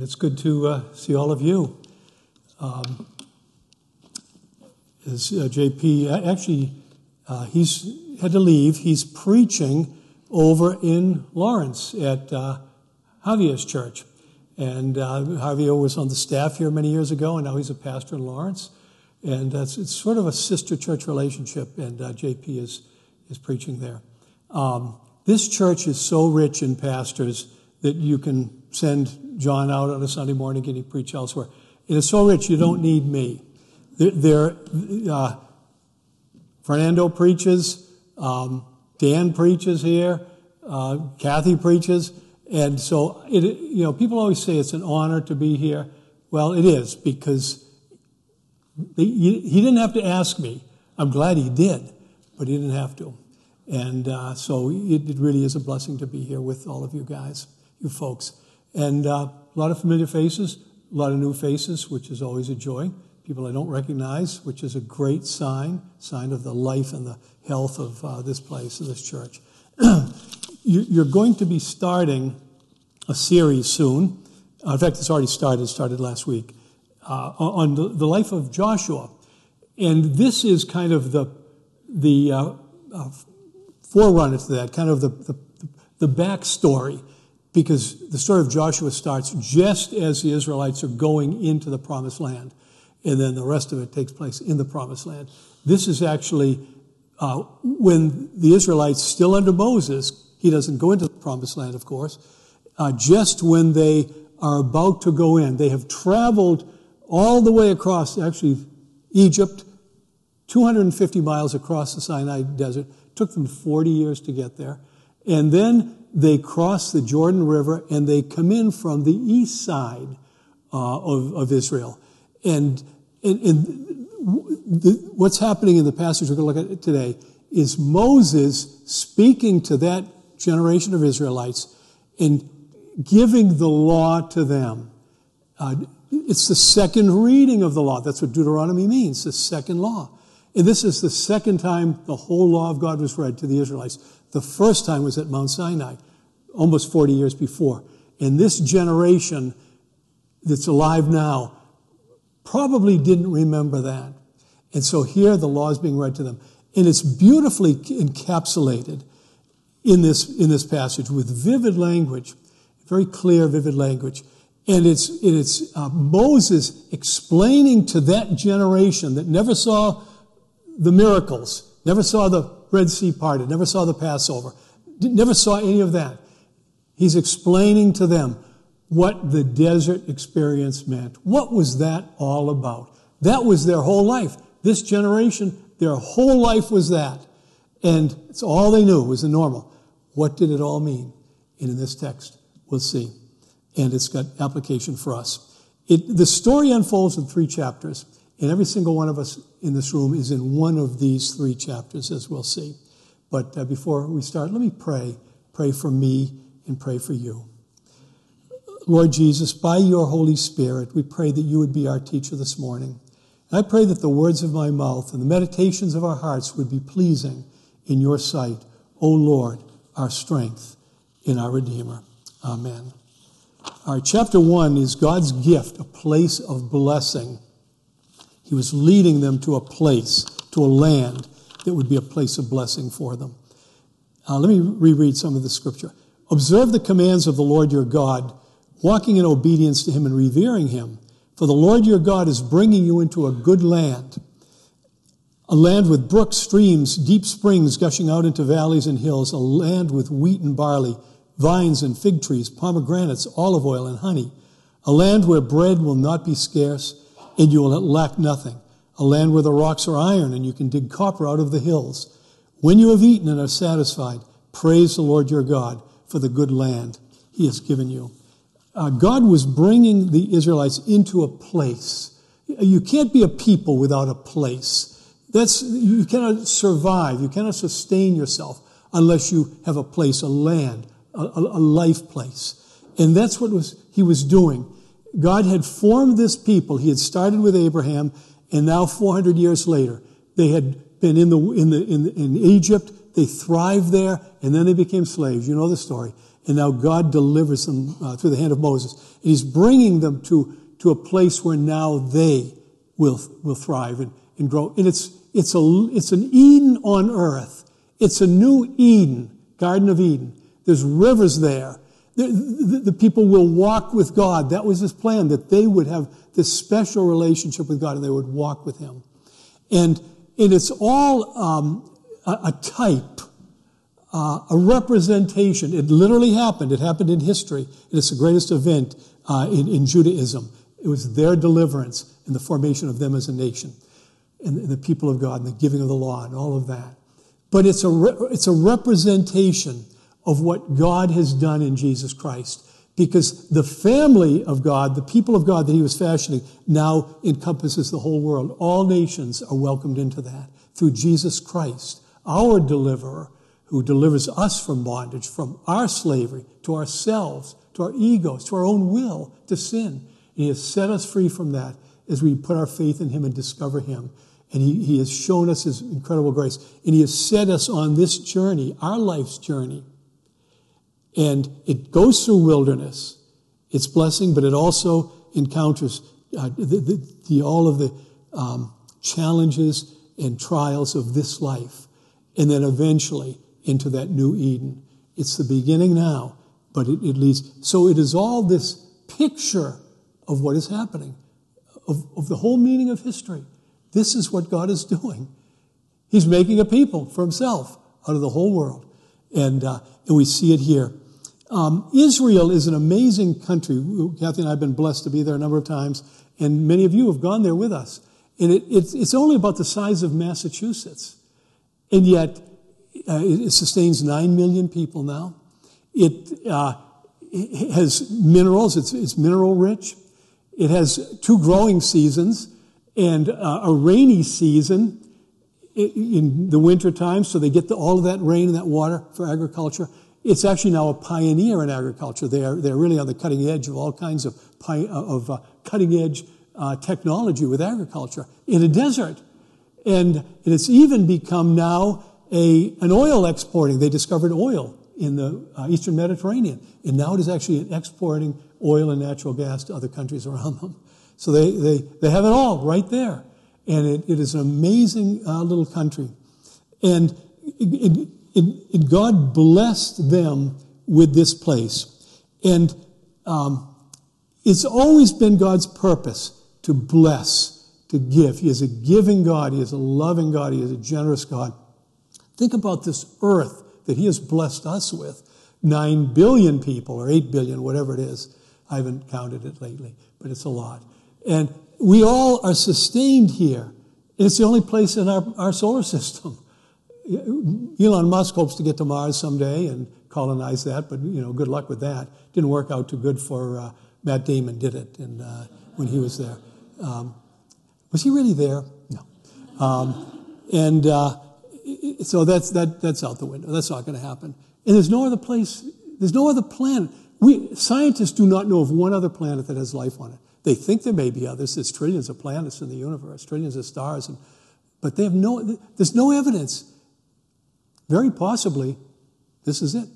and it's good to uh, see all of you. Um, as uh, JP, actually, uh, he's had to leave. He's preaching over in Lawrence at uh, Javier's church. And uh, Javier was on the staff here many years ago, and now he's a pastor in Lawrence. And it's sort of a sister church relationship, and uh, JP is, is preaching there. Um, this church is so rich in pastors that you can send John out on a Sunday morning and he preach elsewhere. It is so rich, you don't need me. There, uh, Fernando preaches, um, Dan preaches here, uh, Kathy preaches, and so it, you know people always say it's an honor to be here. Well, it is because he, he didn't have to ask me. I'm glad he did, but he didn't have to. And uh, so it, it, really is a blessing to be here with all of you guys, you folks. And uh, a lot of familiar faces, a lot of new faces, which is always a joy. People I don't recognize, which is a great sign, sign of the life and the health of uh, this place, of this church. You're going to be starting a series soon. Uh, in fact, it's already started, started last week, uh, on the, the, life of Joshua. And this is kind of the, the uh, uh, forerunner to that, kind of the, the, the backstory because the story of Joshua starts just as the Israelites are going into the promised land, and then the rest of it takes place in the promised land. This is actually uh, when the Israelites, still under Moses, he doesn't go into the promised land, of course, uh, just when they are about to go in. They have traveled all the way across, actually, Egypt, 250 miles across the Sinai Desert. Took them 40 years to get there. And then they cross the Jordan River and they come in from the east side uh, of, of, Israel. And, and, and the, what's happening in the passage we're going to look at today is Moses speaking to that generation of Israelites and giving the law to them. Uh, it's the second reading of the law. That's what Deuteronomy means, the second law. And this is the second time the whole law of God was read to the Israelites. The first time was at Mount Sinai, almost 40 years before. And this generation that's alive now probably didn't remember that. And so here the law is being read to them. And it's beautifully encapsulated in this, in this passage with vivid language, very clear, vivid language. And it's, it's uh, Moses explaining to that generation that never saw the miracles, never saw the Red Sea parted, never saw the Passover, never saw any of that. He's explaining to them what the desert experience meant. What was that all about? That was their whole life. This generation, their whole life was that. And it's all they knew was the normal. What did it all mean? And in this text, we'll see. And it's got application for us. It, the story unfolds in three chapters, and every single one of us in this room is in one of these three chapters, as we'll see. But uh, before we start, let me pray. Pray for me and pray for you. Lord Jesus, by your Holy Spirit, we pray that you would be our teacher this morning. And I pray that the words of my mouth and the meditations of our hearts would be pleasing in your sight, O Lord, our strength in our Redeemer. Amen. All right, chapter one is God's gift, a place of blessing. He was leading them to a place, to a land that would be a place of blessing for them. Uh, let me reread some of the scripture. Observe the commands of the Lord your God, walking in obedience to him and revering him. For the Lord your God is bringing you into a good land, a land with brooks, streams, deep springs gushing out into valleys and hills, a land with wheat and barley, vines and fig trees, pomegranates, olive oil, and honey, a land where bread will not be scarce and you will lack nothing, a land where the rocks are iron and you can dig copper out of the hills. When you have eaten and are satisfied, praise the Lord your God for the good land he has given you. Uh, God was bringing the Israelites into a place. You can't be a people without a place. That's, you cannot survive, you cannot sustain yourself unless you have a place, a land, a, a life place. And that's what was, he was doing. God had formed this people. He had started with Abraham, and now 400 years later, they had been in, the, in, the, in, in Egypt. They thrived there, and then they became slaves. You know the story. And now God delivers them uh, through the hand of Moses. And he's bringing them to, to a place where now they will, will thrive and, and grow. And it's, it's, a, it's an Eden on earth. It's a new Eden, Garden of Eden. There's rivers there. The, the, the, people will walk with God. That was his plan, that they would have this special relationship with God and they would walk with him. And, and it's all um, a, a, type, uh, a representation. It literally happened. It happened in history. It's the greatest event uh, in, in Judaism. It was their deliverance and the formation of them as a nation and the people of God and the giving of the law and all of that. But it's a, re- it's a representation of what God has done in Jesus Christ. Because the family of God, the people of God that he was fashioning, now encompasses the whole world. All nations are welcomed into that through Jesus Christ, our deliverer, who delivers us from bondage, from our slavery to ourselves, to our egos, to our own will, to sin. He has set us free from that as we put our faith in him and discover him. And he, he has shown us his incredible grace. And he has set us on this journey, our life's journey, and it goes through wilderness. It's blessing, but it also encounters uh, the, the, the, all of the um, challenges and trials of this life. And then eventually into that new Eden. It's the beginning now, but it, it leads. So it is all this picture of what is happening, of, of the whole meaning of history. This is what God is doing. He's making a people for himself out of the whole world. And, uh, and we see it here. Um, Israel is an amazing country. Kathy and I have been blessed to be there a number of times, and many of you have gone there with us. And it, it's, it's, only about the size of Massachusetts. And yet, uh, it, it, sustains 9 million people now. It, uh, it has minerals, it's, it's, mineral rich. It has two growing seasons and uh, a rainy season in the winter time, so they get the, all of that rain and that water for agriculture. It's actually now a pioneer in agriculture. They are, they're really on the cutting edge of all kinds of, of uh, cutting edge uh, technology with agriculture in a desert. And, it's even become now a, an oil exporting. They discovered oil in the uh, eastern Mediterranean. And now it is actually exporting oil and natural gas to other countries around them. So they, they, they have it all right there. And it, it is an amazing uh, little country. And it, it, God blessed them with this place. And um, it's always been God's purpose to bless, to give. He is a giving God. He is a loving God. He is a generous God. Think about this earth that He has blessed us with. Nine billion people, or eight billion, whatever it is. I haven't counted it lately, but it's a lot. And we all are sustained here. It's the only place in our, our solar system. Elon Musk hopes to get to Mars someday and colonize that, but you know, good luck with that. Didn't work out too good for uh, Matt Damon, did it? And uh, when he was there, um, was he really there? No. Um, and uh, so that's that that's out the window. That's not going to happen. And there's no other place. There's no other planet. We scientists do not know of one other planet that has life on it. They think there may be others. There's trillions of planets in the universe, trillions of stars, and, but they have no. There's no evidence very possibly, this is it.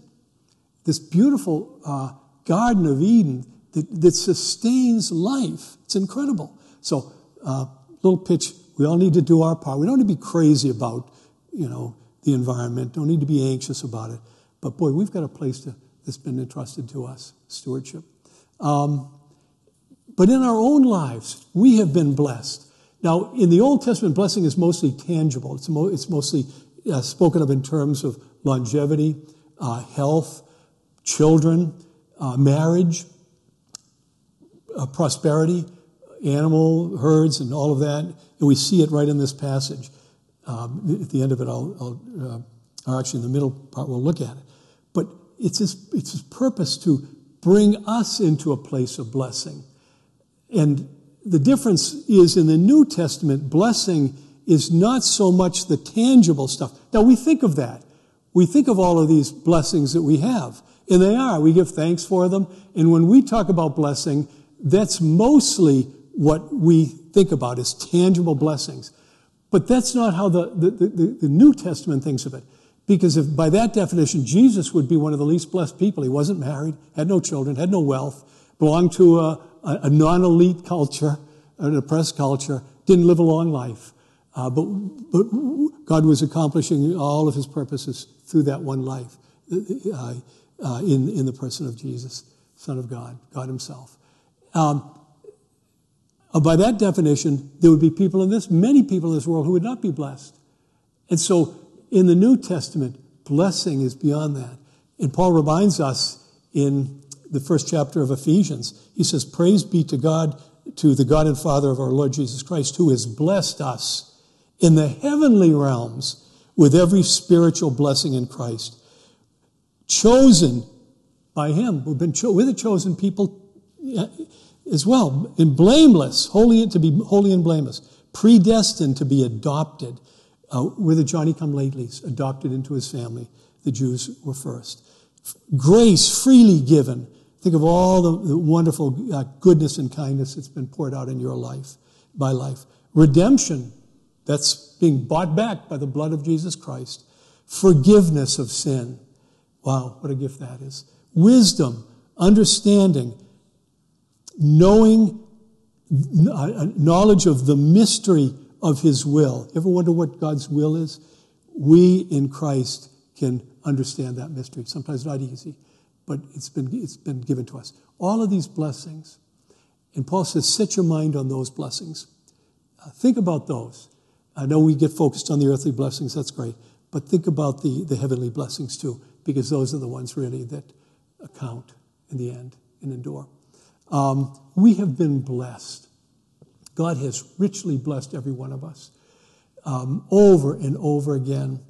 This beautiful uh, Garden of Eden that, that, sustains life. It's incredible. So, uh, little pitch. We all need to do our part. We don't need to be crazy about, you know, the environment. Don't need to be anxious about it. But boy, we've got a place to, that's been entrusted to us, stewardship. Um, but in our own lives, we have been blessed. Now, in the Old Testament, blessing is mostly tangible. It's, mo- it's mostly uh, spoken of in terms of longevity, uh, health, children, uh, marriage, uh, prosperity, animal herds, and all of that. And we see it right in this passage. Um, at the end of it, I'll, I'll uh, or actually in the middle part, we'll look at it. But it's his, it's his purpose to bring us into a place of blessing. And the difference is in the New Testament, blessing is not so much the tangible stuff. Now, we think of that. We think of all of these blessings that we have, and they are. We give thanks for them. And when we talk about blessing, that's mostly what we think about as tangible blessings. But that's not how the, the, the, the New Testament thinks of it. Because if by that definition, Jesus would be one of the least blessed people. He wasn't married, had no children, had no wealth, belonged to a, a, a non-elite culture, an oppressed culture, didn't live a long life. Uh, but, but God was accomplishing all of his purposes through that one life uh, uh, in, in the person of Jesus, Son of God, God himself. Um, uh, by that definition, there would be people in this, many people in this world who would not be blessed. And so in the New Testament, blessing is beyond that. And Paul reminds us in the first chapter of Ephesians, he says, Praise be to God, to the God and Father of our Lord Jesus Christ, who has blessed us in the heavenly realms with every spiritual blessing in Christ. Chosen by Him. We've been cho- we're the chosen people as well, and blameless, holy to be holy and blameless, predestined to be adopted. Uh, we're the Johnny come latelys, adopted into His family. The Jews were first. Grace freely given. Think of all the, the wonderful uh, goodness and kindness that's been poured out in your life, by life. Redemption that's being bought back by the blood of Jesus Christ. Forgiveness of sin. Wow, what a gift that is. Wisdom, understanding, knowing, uh, knowledge of the mystery of His will. Ever wonder what God's will is? We in Christ can understand that mystery. Sometimes not easy, but it's been, it's been given to us. All of these blessings. And Paul says, set your mind on those blessings. Uh, think about those. I know we get focused on the earthly blessings, that's great. But think about the, the heavenly blessings too, because those are the ones really that count in the end and endure. Um, we have been blessed. God has richly blessed every one of us um, over and over again.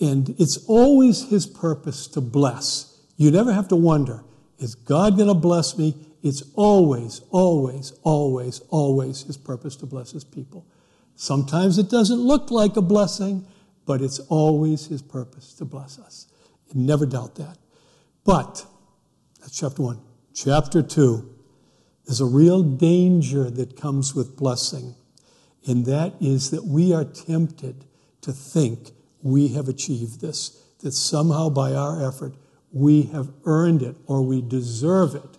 And it's always His purpose to bless. You never have to wonder, is God going to bless me? It's always, always, always, always His purpose to bless His people. Sometimes it doesn't look like a blessing, but it's always His purpose to bless us. never doubt that. But, that's chapter one. Chapter two, there's a real danger that comes with blessing, and that is that we are tempted to think we have achieved this, that somehow by our effort we have earned it or we deserve it.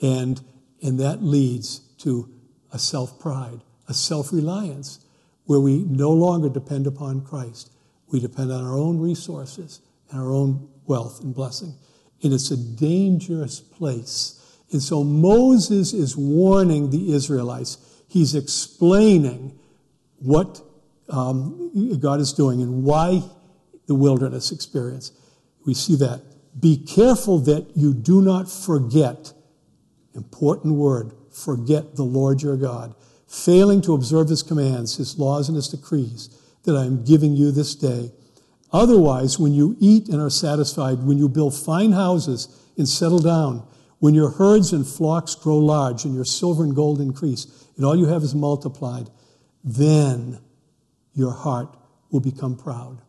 And, and that leads to a self pride, a self reliance where we no longer depend upon Christ. We depend on our own resources and our own wealth and blessing. And it's a dangerous place. And so Moses is warning the Israelites. He's explaining what um, God is doing and why the wilderness experience. We see that. Be careful that you do not forget, important word, forget the Lord your God failing to observe his commands, his laws, and his decrees that I am giving you this day. Otherwise, when you eat and are satisfied, when you build fine houses and settle down, when your herds and flocks grow large and your silver and gold increase, and all you have is multiplied, then your heart will become proud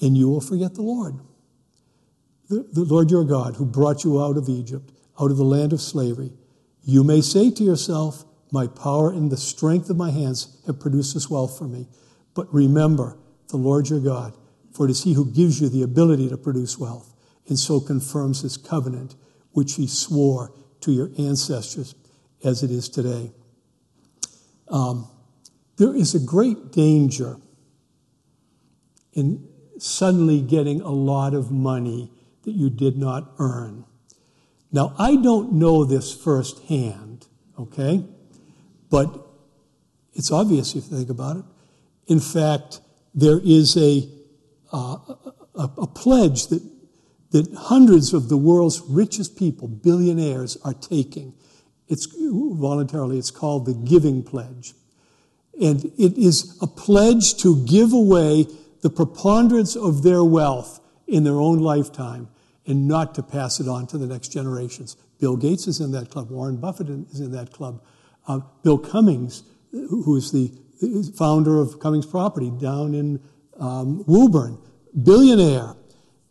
and you will forget the Lord. The, the Lord your God who brought you out of Egypt, out of the land of slavery. You may say to yourself, my power and the strength of my hands have produced this wealth for me. But remember the Lord your God, for it is he who gives you the ability to produce wealth, and so confirms his covenant, which he swore to your ancestors as it is today. Um, there is a great danger in suddenly getting a lot of money that you did not earn. Now, I don't know this firsthand, okay? But it's obvious if you think about it. In fact, there is a, uh, a, a, pledge that, that hundreds of the world's richest people, billionaires, are taking. It's voluntarily, it's called the Giving Pledge. And it is a pledge to give away the preponderance of their wealth in their own lifetime and not to pass it on to the next generations. Bill Gates is in that club. Warren Buffett is in that club. Uh, Bill Cummings, who is the founder of Cummings Property down in um, Woburn, billionaire,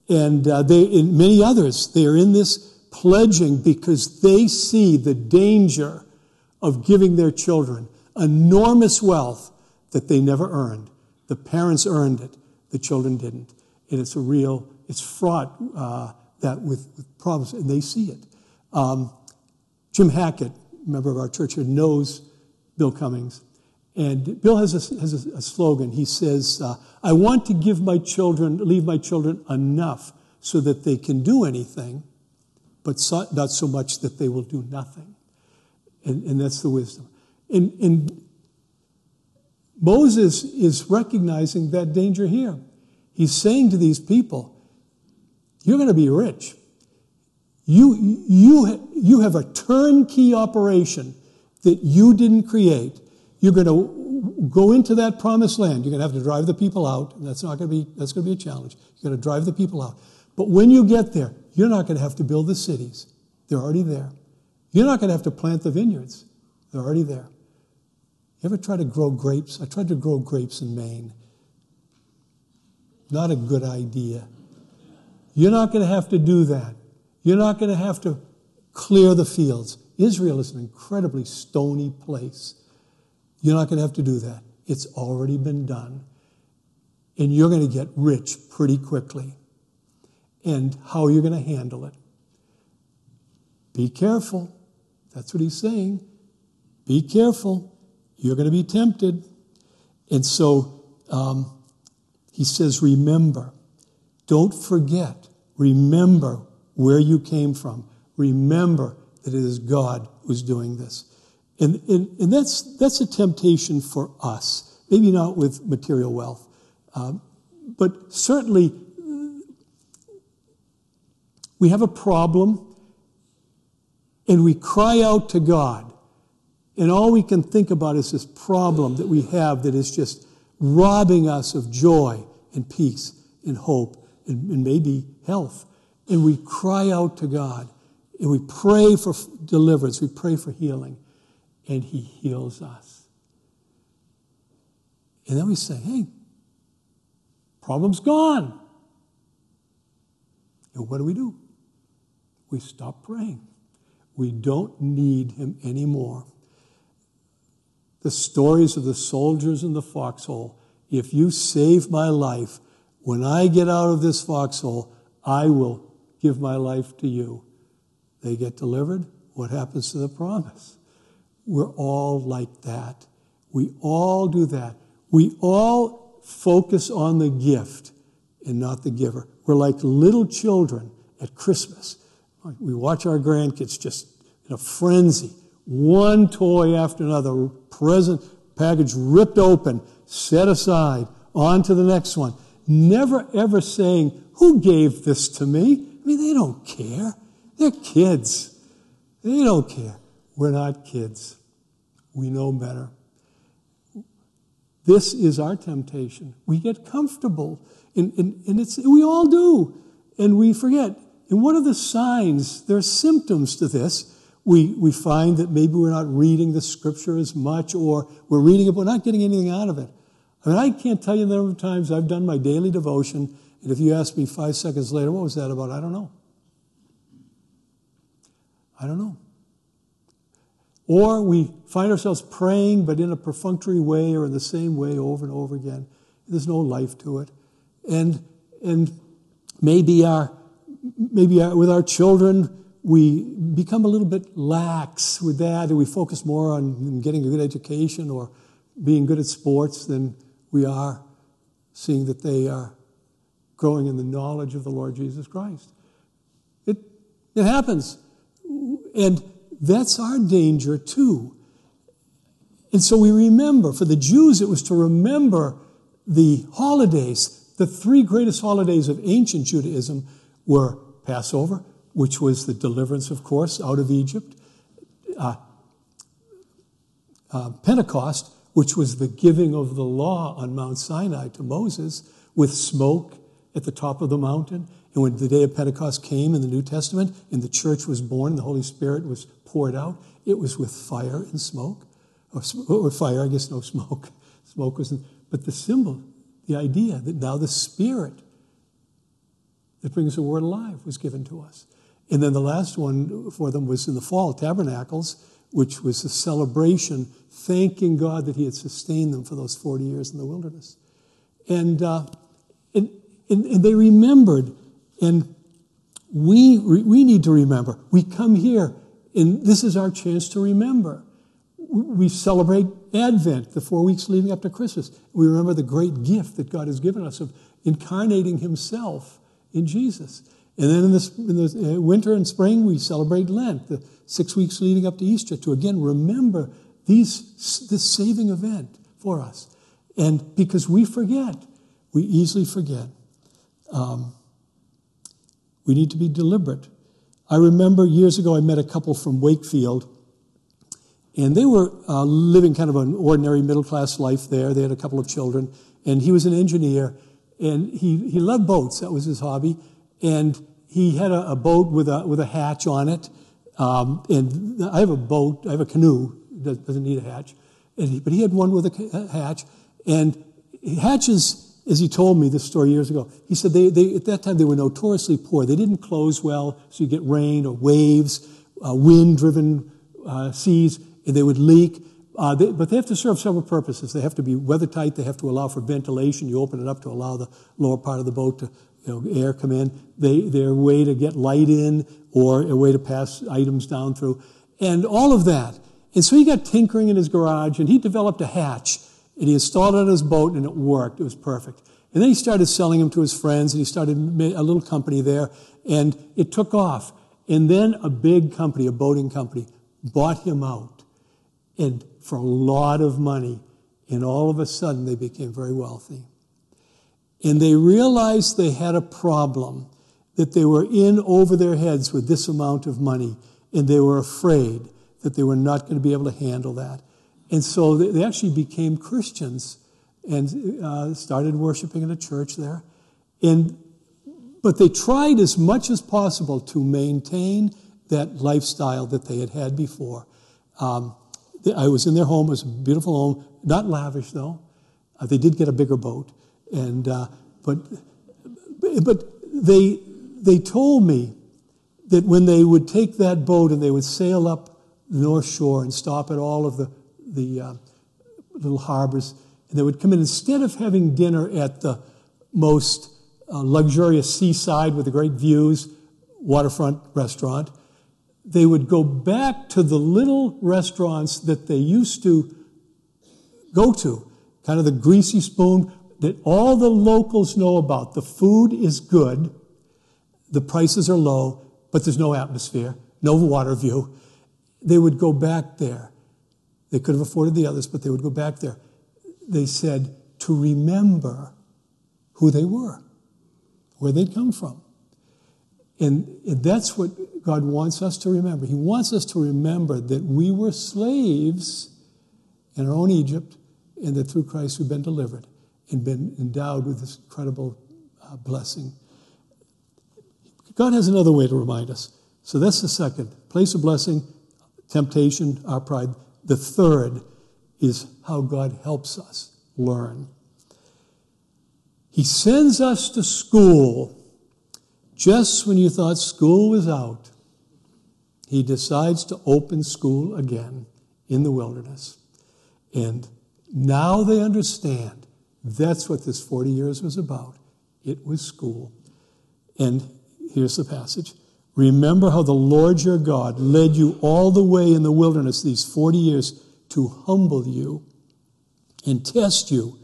and uh, they and many others. They are in this pledging because they see the danger of giving their children enormous wealth that they never earned. The parents earned it, the children didn't. and it's a real, it's fraught uh, that with, with, problems, and they see it. Um, Jim Hackett, member of our church here, knows Bill Cummings. And Bill has a, has a, a slogan. He says, uh, I want to give my children, leave my children enough so that they can do anything, but so, not so much that they will do nothing. And, and that's the wisdom. And, and Moses is recognizing that danger here. He's saying to these people, You're going to be rich. You, you, you have a turnkey operation that you didn't create. You're going to go into that promised land. You're going to have to drive the people out. That's not going to be, that's going to be a challenge. You're going to drive the people out. But when you get there, you're not going to have to build the cities. They're already there. You're not going to have to plant the vineyards. They're already there. You ever try to grow grapes? I tried to grow grapes in Maine. Not a good idea. You're not going to have to do that. You're not going to have to clear the fields. Israel is an incredibly stony place. You're not going to have to do that. It's already been done. And you're going to get rich pretty quickly. And how are you going to handle it? Be careful. That's what he's saying. Be careful. You're going to be tempted. And so um, he says, remember. Don't forget. Remember where you came from. Remember that it is God who's doing this. And, and, and that's, that's a temptation for us. Maybe not with material wealth, um, but certainly we have a problem and we cry out to God. And all we can think about is this problem that we have that is just robbing us of joy and peace and hope and, and maybe health. And we cry out to God and we pray for deliverance, we pray for healing, and He heals us. And then we say, hey, problem's gone. And what do we do? We stop praying. We don't need Him anymore the stories of the soldiers in the foxhole. If you save my life, when I get out of this foxhole, I will give my life to you. They get delivered. What happens to the promise? We're all like that. We all do that. We all focus on the gift and not the giver. We're like little children at Christmas. We watch our grandkids just in a frenzy one toy after another, present package ripped open, set aside, on to the next one. Never ever saying, Who gave this to me? Mean, they don't care. They're kids. They don't care. We're not kids. We know better. This is our temptation. We get comfortable, and, and, and it's, we all do, and we forget. And what are the signs? There are symptoms to this we, we find that maybe we're not reading the scripture as much or we're reading it, but we're not getting anything out of it. I mean, I can't tell you the number of times I've done my daily devotion, and if you ask me five seconds later, what was that about? I don't know. I don't know. Or we find ourselves praying, but in a perfunctory way or in the same way over and over again. There's no life to it. And, and maybe, our, maybe our, with our children, we become a little bit lax with that, and we focus more on getting a good education or being good at sports than we are seeing that they are growing in the knowledge of the Lord Jesus Christ. It, it happens. And that's our danger too. And so we remember, for the Jews, it was to remember the holidays. The three greatest holidays of ancient Judaism were Passover, which was the deliverance, of course, out of Egypt. Uh, uh, Pentecost, which was the giving of the law on Mount Sinai to Moses with smoke at the top of the mountain. And when the day of Pentecost came in the New Testament and the church was born, the Holy Spirit was poured out, it was with fire and smoke. Or, or fire, I guess no smoke. Smoke wasn't. but the symbol, the idea that now the Spirit that brings the word alive was given to us. And then the last one for them was in the fall, Tabernacles, which was a celebration, thanking God that He had sustained them for those 40 years in the wilderness. And, uh, and, And, and they remembered. And we, we need to remember. We come here, and this is our chance to remember. We celebrate Advent, the four weeks leading up to Christmas. We remember the great gift that God has given us of incarnating Himself in Jesus. And then in, in the uh, winter and spring, we celebrate Lent, the six weeks leading up to Easter, to again remember these, this saving event for us. And because we forget, we easily forget. Um, we need to be deliberate. I remember years ago, I met a couple from Wakefield, and they were uh, living kind of an ordinary middle class life there. They had a couple of children, and he was an engineer, and he, he loved boats. That was his hobby. And he had a, a boat with a, with a hatch on it. Um, and I have a boat, I have a canoe, that doesn't need a hatch. He, but he had one with a hatch. And hatches, as he told me this story years ago, he said they, they, at that time they were notoriously poor. They didn't close well, so you get rain or waves, uh, wind driven uh, seas, and they would leak. Uh, they, but they have to serve several purposes. They have to be weather tight. They have to allow for ventilation. You open it up to allow the lower part of the boat to you know, air come in. They, they're a way to get light in or a way to pass items down through. And all of that. And so he got tinkering in his garage and he developed a hatch and he installed it on his boat and it worked. It was perfect. And then he started selling them to his friends and he started a little company there and it took off. And then a big company, a boating company, bought him out. And for a lot of money. And all of a sudden, they became very wealthy. And they realized they had a problem, that they were in over their heads with this amount of money, and they were afraid that they were not going to be able to handle that. And so they actually became Christians and uh, started worshiping in a church there. And, but they tried as much as possible to maintain that lifestyle that they had had before. Um, I was in their home. It was a beautiful home, not lavish though. Uh, they did get a bigger boat, and uh, but but they they told me that when they would take that boat and they would sail up the North Shore and stop at all of the the uh, little harbors, and they would come in instead of having dinner at the most uh, luxurious seaside with the great views waterfront restaurant they would go back to the little restaurants that they used to go to, kind of the greasy spoon that all the locals know about. The food is good, the prices are low, but there's no atmosphere, no water view. They would go back there. They could have afforded the others, but they would go back there. They said to remember who they were, where they'd come from. And, and that's what God wants us to remember. He wants us to remember that we were slaves in our own Egypt, and that through Christ we've been delivered and been endowed with this incredible uh, blessing. God has another way to remind us. So that's the second place of blessing, temptation, our pride. The third is how God helps us learn. He sends us to school just when you thought school was out he decides to open school again in the wilderness. And now they understand that's what this 40 years was about. It was school. And here's the passage Remember how the Lord your God led you all the way in the wilderness these 40 years to humble you and test you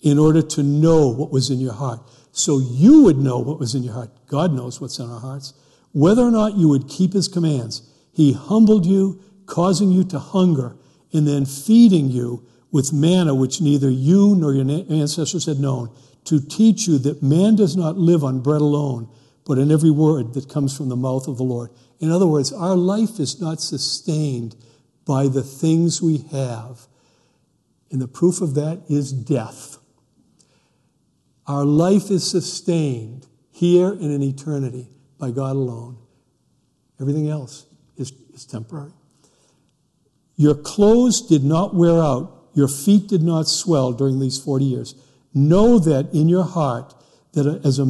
in order to know what was in your heart. So you would know what was in your heart. God knows what's in our hearts whether or not you would keep his commands. He humbled you, causing you to hunger, and then feeding you with manna which neither you nor your ancestors had known, to teach you that man does not live on bread alone, but in every word that comes from the mouth of the Lord. In other words, our life is not sustained by the things we have. And the proof of that is death. Our life is sustained here and in eternity by God alone. Everything else is, is temporary. Your clothes did not wear out, your feet did not swell during these 40 years. Know that in your heart, that as a,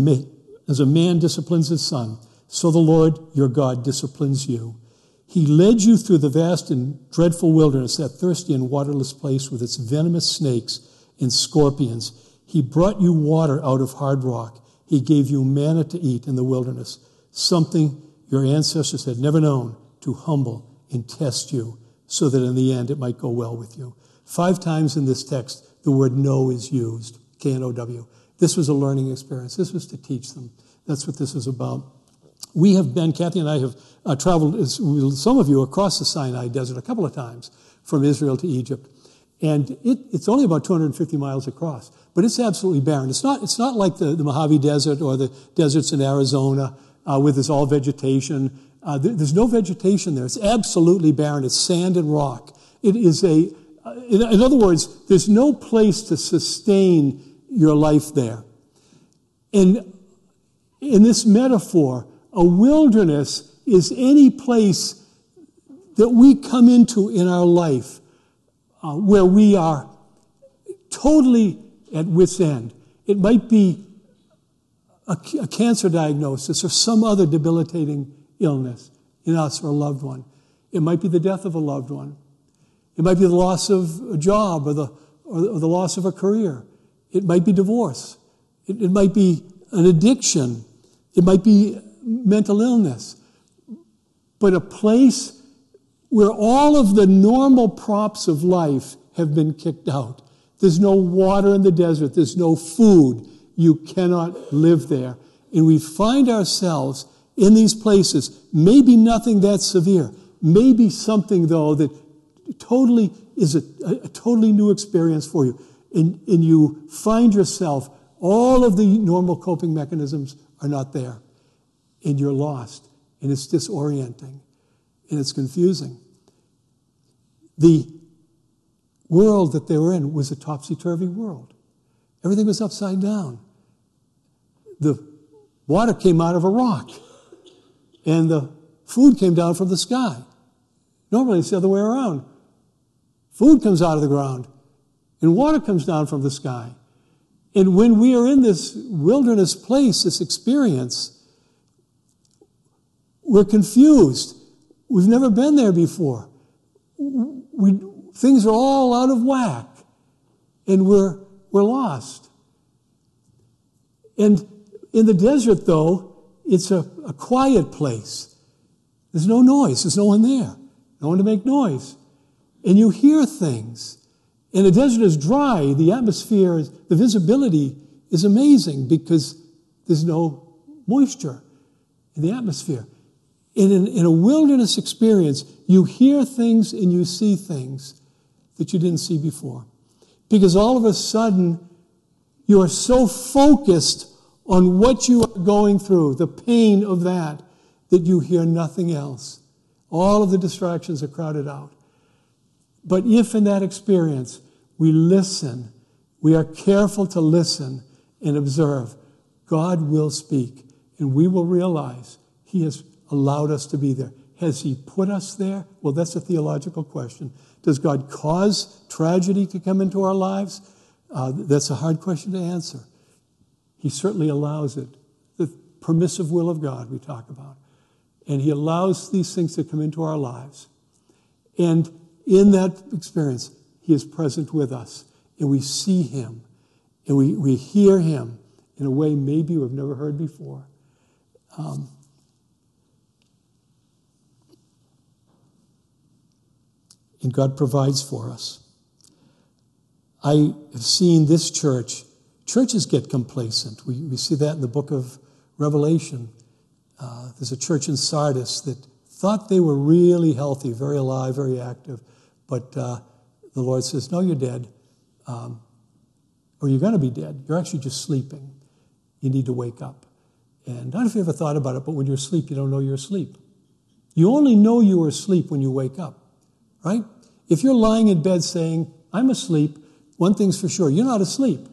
as a man disciplines his son, so the Lord your God disciplines you. He led you through the vast and dreadful wilderness, that thirsty and waterless place with its venomous snakes and scorpions. He brought you water out of hard rock He gave you manna to eat in the wilderness, something your ancestors had never known to humble and test you so that in the end it might go well with you. Five times in this text, the word know is used. K N O W. This was a learning experience. This was to teach them. That's what this is about. We have been, Kathy and I have uh, traveled, as some of you, across the Sinai Desert a couple of times from Israel to Egypt. And it, it's only about 250 miles across, but it's absolutely barren. It's not, it's not like the, the Mojave Desert or the deserts in Arizona uh, where there's all vegetation. Uh, there's no vegetation there. It's absolutely barren. It's sand and rock. It is a, uh, in, in other words, there's no place to sustain your life there. And in this metaphor, a wilderness is any place that we come into in our life uh, where we are totally at wit's end. It might be a, a cancer diagnosis or some other debilitating illness in us or a loved one. It might be the death of a loved one. It might be the loss of a job or the, or the loss of a career. It might be divorce. It, it might be an addiction. It might be mental illness. But a place where all of the normal props of life have been kicked out. There's no water in the desert. There's no food. You cannot live there. And we find ourselves in these places, maybe nothing that severe, maybe something though that totally is a, a totally new experience for you and, and you find yourself, all of the normal coping mechanisms are not there, and you're lost, and it's disorienting, and it's confusing. The world that they were in was a topsy turvy world. Everything was upside down. The water came out of a rock, and the food came down from the sky. Normally, it's the other way around. Food comes out of the ground, and water comes down from the sky. And when we are in this wilderness place, this experience, we're confused. We've never been there before. We, things are all out of whack, and we're, we're lost. And in the desert, though, it's a, a quiet place. There's no noise, there's no one there, no one to make noise. And you hear things. And the desert is dry. The atmosphere, the visibility is amazing because there's no moisture in the atmosphere. In, in a wilderness experience, you hear things and you see things that you didn't see before. Because all of a sudden, you are so focused on what you are going through, the pain of that, that you hear nothing else. All of the distractions are crowded out. But if in that experience we listen, we are careful to listen and observe, God will speak, and we will realize He has allowed us to be there. Has He put us there? Well, that's a theological question. Does God cause tragedy to come into our lives? Uh, that's a hard question to answer. He certainly allows it. The permissive will of God, we talk about. And He allows these things to come into our lives. And in that experience, he is present with us, and we see Him, and we, we hear Him in a way maybe we've never heard before. Um, and God provides for us. I have seen this church, churches get complacent. We, we see that in the book of Revelation. Uh, there's a church in Sardis that thought they were really healthy, very alive, very active, but uh, the Lord says, No, you're dead. Um, or you're going to be dead. You're actually just sleeping. You need to wake up. And I don't know if you ever thought about it, but when you're asleep, you don't know you're asleep. You only know you are asleep when you wake up, right? If you're lying in bed saying, I'm asleep, one thing's for sure, you're not asleep.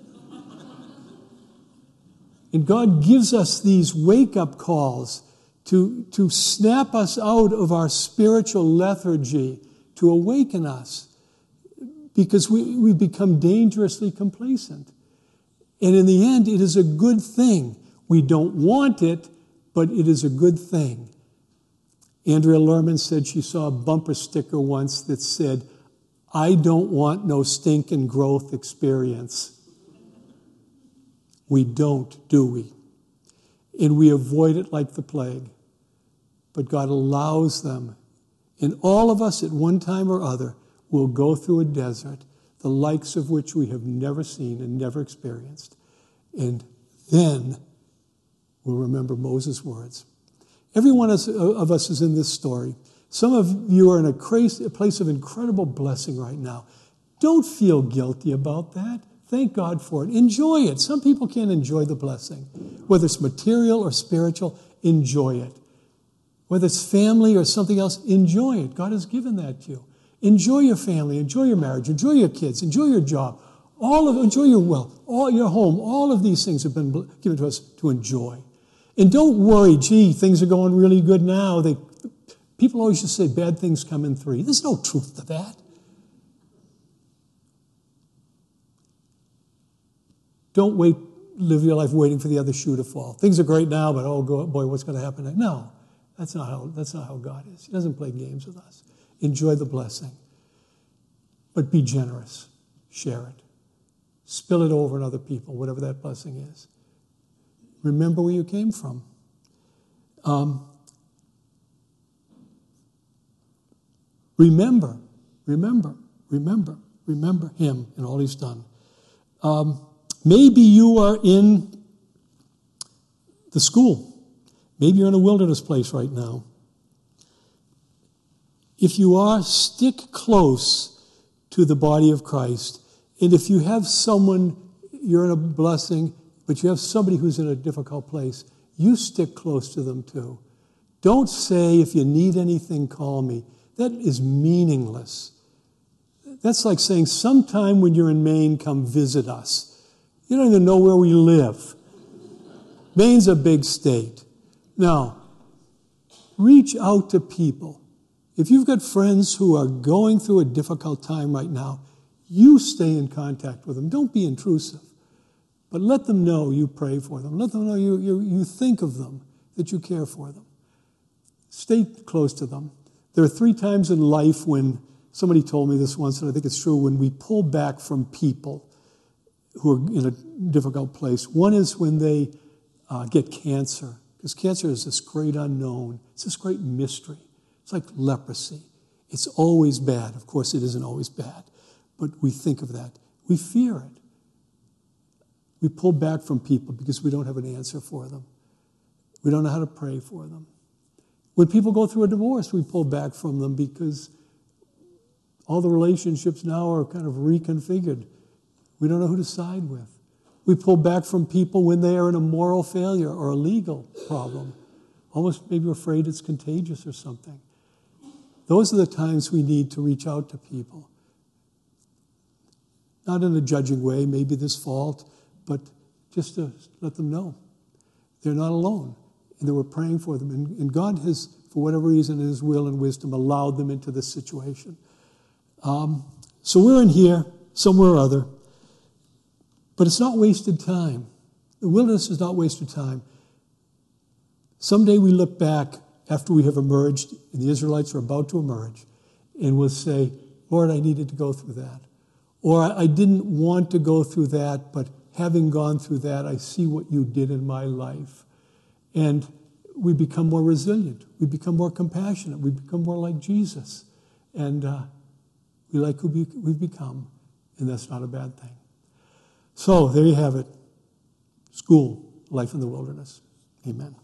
and God gives us these wake up calls to, to snap us out of our spiritual lethargy, to awaken us because we, we become dangerously complacent. And in the end, it is a good thing. We don't want it, but it is a good thing. Andrea Lerman said she saw a bumper sticker once that said, I don't want no stinking growth experience. We don't, do we? and we avoid it like the plague. But God allows them. And all of us at one time or other will go through a desert, the likes of which we have never seen and never experienced. And then we'll remember Moses' words. Every one of us is in this story. Some of you are in a, a place of incredible blessing right now. Don't feel guilty about that. Thank God for it. Enjoy it. Some people can't enjoy the blessing. Whether it's material or spiritual, enjoy it. Whether it's family or something else, enjoy it. God has given that to you. Enjoy your family, enjoy your marriage, enjoy your kids, enjoy your job, all of enjoy your wealth, all your home. All of these things have been given to us to enjoy. And don't worry, gee, things are going really good now. They, people always just say bad things come in three. There's no truth to that. Don't wait, live your life waiting for the other shoe to fall. Things are great now, but oh boy, what's going to happen? Next? No, that's not how that's not how God is. He doesn't play games with us. Enjoy the blessing, but be generous. Share it. Spill it over on other people, whatever that blessing is. Remember where you came from. Um, remember, remember, remember, remember Him and all He's done. Um, Maybe you are in the school. Maybe you're in a wilderness place right now. If you are, stick close to the body of Christ. And if you have someone, you're in a blessing, but you have somebody who's in a difficult place, you stick close to them too. Don't say, if you need anything, call me. That is meaningless. That's like saying, sometime when you're in Maine, come visit us. You don't even know where we live. Maine's a big state. Now, reach out to people. If you've got friends who are going through a difficult time right now, you stay in contact with them. Don't be intrusive. But let them know you pray for them. Let them know you, you, you think of them, that you care for them. Stay close to them. There are three times in life when somebody told me this once, and I think it's true, when we pull back from people who are in a difficult place. One is when they uh, get cancer, because cancer is this great unknown, it's this great mystery. It's like leprosy. It's always bad. Of course, it isn't always bad, but we think of that. We fear it. We pull back from people because we don't have an answer for them. We don't know how to pray for them. When people go through a divorce, we pull back from them because all the relationships now are kind of reconfigured. We don't know who to side with. We pull back from people when they are in a moral failure or a legal problem. Almost maybe afraid it's contagious or something. Those are the times we need to reach out to people. Not in a judging way, maybe this fault, but just to let them know they're not alone and that we're praying for them. And, and God has, for whatever reason, in His will and wisdom, allowed them into this situation. Um, so we're in here, somewhere or other. But it's not wasted time. The wilderness is not wasted time. Someday we look back after we have emerged, and the Israelites are about to emerge, and we'll say, Lord, I needed to go through that. Or I didn't want to go through that, but having gone through that, I see what you did in my life. And we become more resilient. We become more compassionate. We become more like Jesus. And uh, we like who we've become. And that's not a bad thing. So there you have it. School, life in the wilderness. Amen.